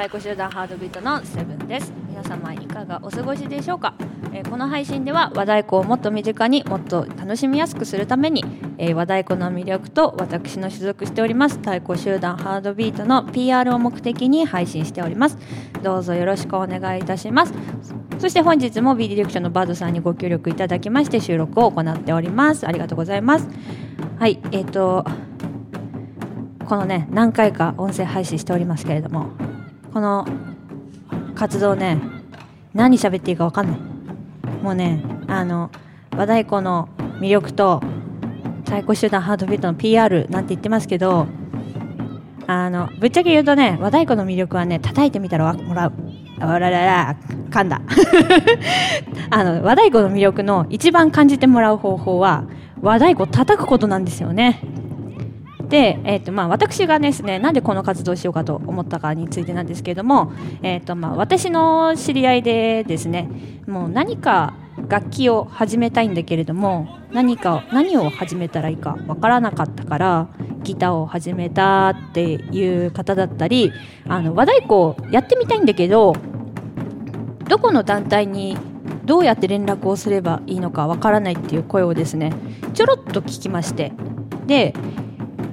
太鼓集団ハードビートのセブンです。皆様いかがお過ごしでしょうか、えー、この配信では和太鼓をもっと身近にもっと楽しみやすくするために、えー、和太鼓の魅力と私の所属しております太鼓集団ハードビートの PR を目的に配信しております。どうぞよろしくお願いいたします。そして本日も B ディレクションのバードさんにご協力いただきまして収録を行っております。ありがとうございますはいえっ、ー、とこのね何回か音声配信しておりますけれども。この活動ね何喋っていいか分かんない。もうねあの和太鼓の魅力と太鼓集団ハードビートの PR なんて言ってますけどあのぶっちゃけ言うとね和太鼓の魅力はね叩いてみたらもらう。あららら噛んだ。あの和太鼓の魅力の一番感じてもらう方法は和太鼓叩くことなんですよね。で、えーとまあ、私がですねなんでこの活動をしようかと思ったかについてなんですけれども、えーとまあ、私の知り合いでですねもう何か楽器を始めたいんだけれども何か何を始めたらいいかわからなかったからギターを始めたっていう方だったりあの和太鼓をやってみたいんだけどどこの団体にどうやって連絡をすればいいのかわからないっていう声をですねちょろっと聞きましてで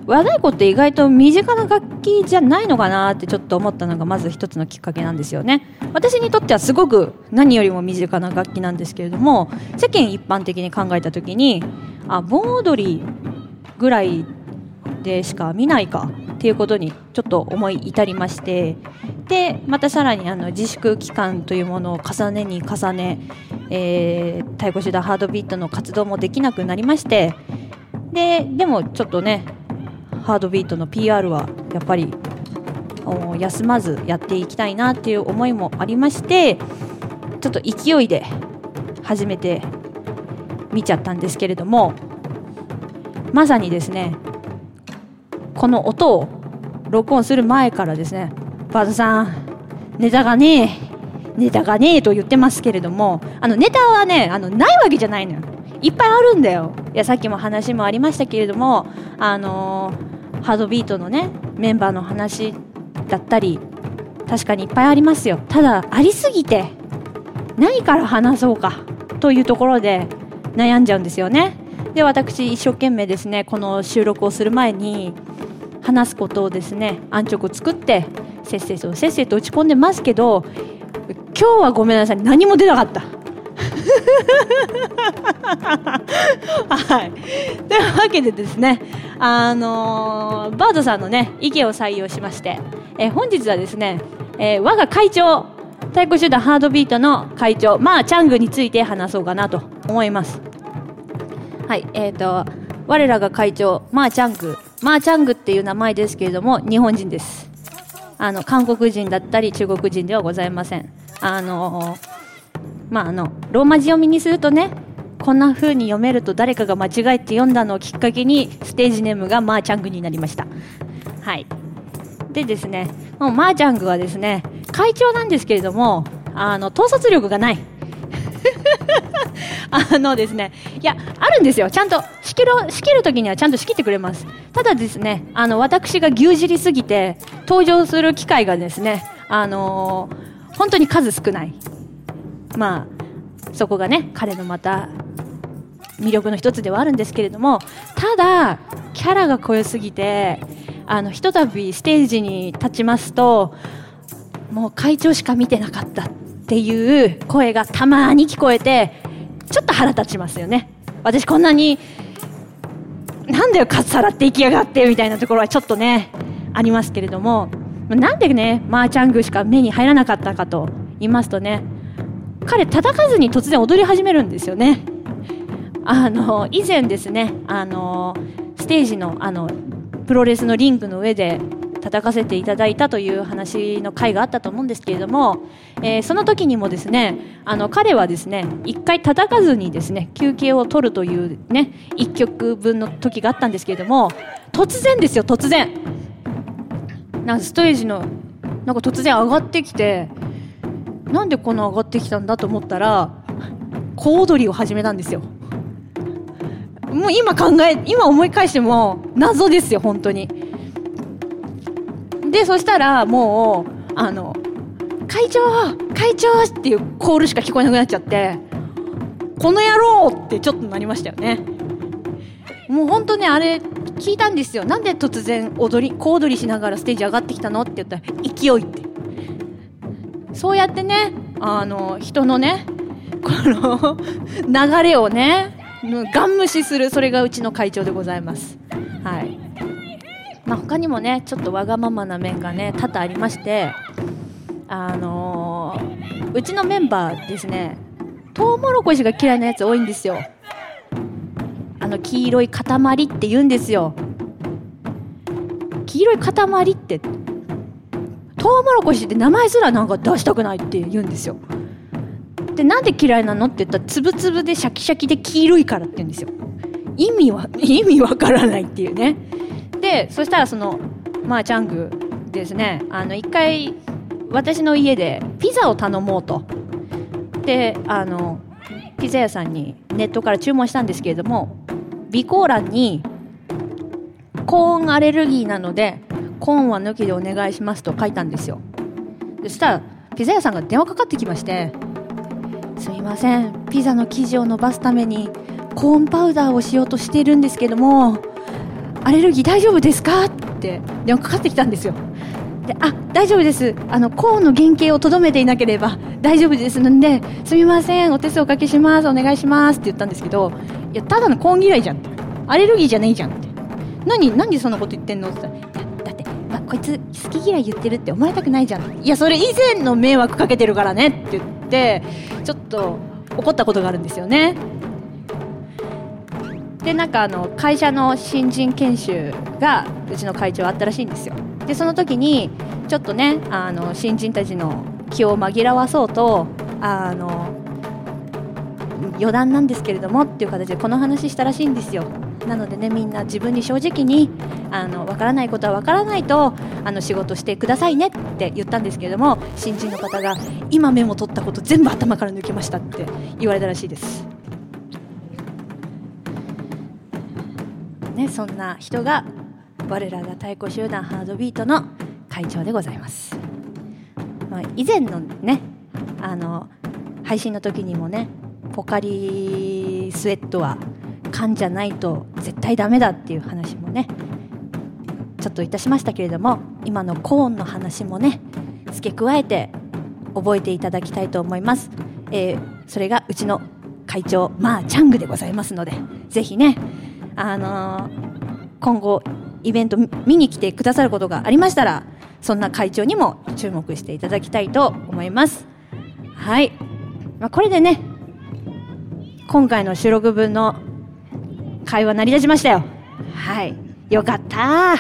和太鼓って意外と身近な楽器じゃないのかなってちょっと思ったのがまず一つのきっかけなんですよね。私にとってはすごく何よりも身近な楽器なんですけれども世間一般的に考えた時にあ盆踊りぐらいでしか見ないかっていうことにちょっと思い至りましてでまたさらにあの自粛期間というものを重ねに重ね、えー、太鼓手段ハードビートの活動もできなくなりましてででもちょっとねハードビートの PR はやっぱり休まずやっていきたいなっていう思いもありましてちょっと勢いで始めてみちゃったんですけれどもまさにですねこの音を録音する前からですねバードさんネタがねえネタがねえと言ってますけれどもあのネタはねあのないわけじゃないのよ。いっぱいあるんだよ。いやさっきも話もありましたけれどもあのーハードビートのねメンバーの話だったり確かにいっぱいありますよただありすぎて何から話そうかというところで悩んじゃうんですよねで私一生懸命ですねこの収録をする前に話すことをですね安直を作ってせっせとせっせと打ち込んでますけど今日はごめんなさい何も出なかったはい。と わけでですね、あのー、バードさんのね、意見を採用しまして、えー、本日はですね、えー、我が会長、太鼓集団ハードビートの会長、まあ、チャングについて話そうかなと思います。はい、えっ、ー、と、我らが会長、マーチャング、マーチャングっていう名前ですけれども、日本人です。あの、韓国人だったり中国人ではございません。あのーまあ、あのローマ字読みにするとねこんな風に読めると誰かが間違えて読んだのをきっかけにステージネームがマーチャングになりました。はい。でですねもうマーチャングはですね会長なんですけれどもあの統率力がない。あのですねいやあるんですよ。ちゃんと仕切る仕切る時にはちゃんと仕切ってくれます。ただですねあの私が牛耳りすぎて登場する機会がですねあのー、本当に数少ない。まあそこがね彼のまた魅力の一つではあるんですけれどもただキャラが濃すぎてあのひとたびステージに立ちますともう会長しか見てなかったっていう声がたまに聞こえてちょっと腹立ちますよね。私こんなになんだよカツサラって行きやがってみたいなところはちょっとねありますけれどもなんでねマーチャングしか目に入らなかったかと言いますとね彼叩かずに突然踊り始めるんですよね。あの以前ですねあのステージのあのプロレスのリングの上で叩かせていただいたという話の回があったと思うんですけれども、えー、その時にもですねあの彼はですね一回叩かずにですね休憩を取るというね1曲分の時があったんですけれども突然ですよ突然。なんかステージのなんか突然上がってきてなんでこの上がってきたんだと思ったら小躍りを始めたんですよ。もう今考え今思い返しても謎ですよ本当に。でそしたらもうあの会長会長っていうコールしか聞こえなくなっちゃってこの野郎ってちょっとなりましたよね。もう本当ねあれ聞いたんですよ。なんで突然踊り小踊りしながらステージ上がってきたのって言ったら勢いって。そうやってねあの人のねこの流れをねガン無視するそれがうちの会長でございます。はい。まあ、他にもねちょっとわがままな面がね多々ありましてあのー、うちのメンバーですねトウモロコシが嫌いなやつ多いんですよ。あの黄色い塊って言うんですよ。黄色い塊ってトウモロコシって名前すらなんか出したくないって言うんですよ。でなんで嫌いなのって言ったらつぶつぶでシャキシャキで黄色いからって言うんですよ。意味は意味わからないっていうね。でそしたらそのまあチャングですね。あの一回私の家でピザを頼もうと。であのピザ屋さんにネットから注文したんですけれども備考欄にコーンアレルギーなのでコーンは抜きでお願いしますと書いたんですよ。そしたらピザ屋さんが電話かかってきましてすみません。ピザの生地を伸ばすためにコーンパウダーをしようとしているんですけどもアレルギー大丈夫ですか？って電話かかってきたんですよ。であ大丈夫です。あのコーンの原型をとどめていなければ大丈夫ですのですみません。お手数おかけします。お願いします。って言ったんですけどいやただのコーン嫌いじゃんって。アレルギーじゃねえじゃんって。何何でそんなこと言ってんの？って言ったらだって、まあ、こいつ好き嫌い言ってるって思われたくないじゃん。いやそれ以前の迷惑かけてるからねって言って。ちょっと怒ったことがあるんですよね。でなんかあの会社の新人研修がうちの会長あったらしいんですよ。でその時にちょっとねあの新人たちの気を紛らわそうとあの余談なんですけれどもっていう形でこの話したらしいんですよ。なのでねみんな自分に正直にあの分からないことは分からないとあの仕事してくださいねって言ったんですけれども新人の方が今メモ取ったこと全部頭から抜けましたって言われたらしいです。ね、そんな人が我らが太鼓集団ハードビートの会長でございます、まあ、以前のねあの配信の時にもねポカリスウェットは缶じゃないと絶対ダメだっていう話もねちょっといたしましたけれども今のコーンの話もね付け加えて覚えていただきたいと思います、えー、それがうちの会長まあチャングでございますのでぜひねあのー、今後イベント見に来てくださることがありましたらそんな会長にも注目していただきたいと思います。はい、まあ、これでね今回の収録分の会話成り立ちましたよはいよかった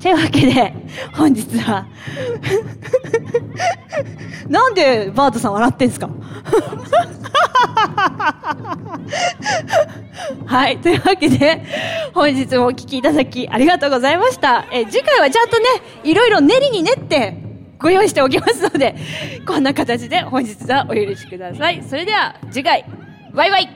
というわけで本日は なんでバートさん笑ってんすか？はい。というわけで、本日もお聴きいただきありがとうございました。え、次回はちゃんとね、いろいろ練りに練ってご用意しておきますので、こんな形で本日はお許しください。それでは、次回、バイバイ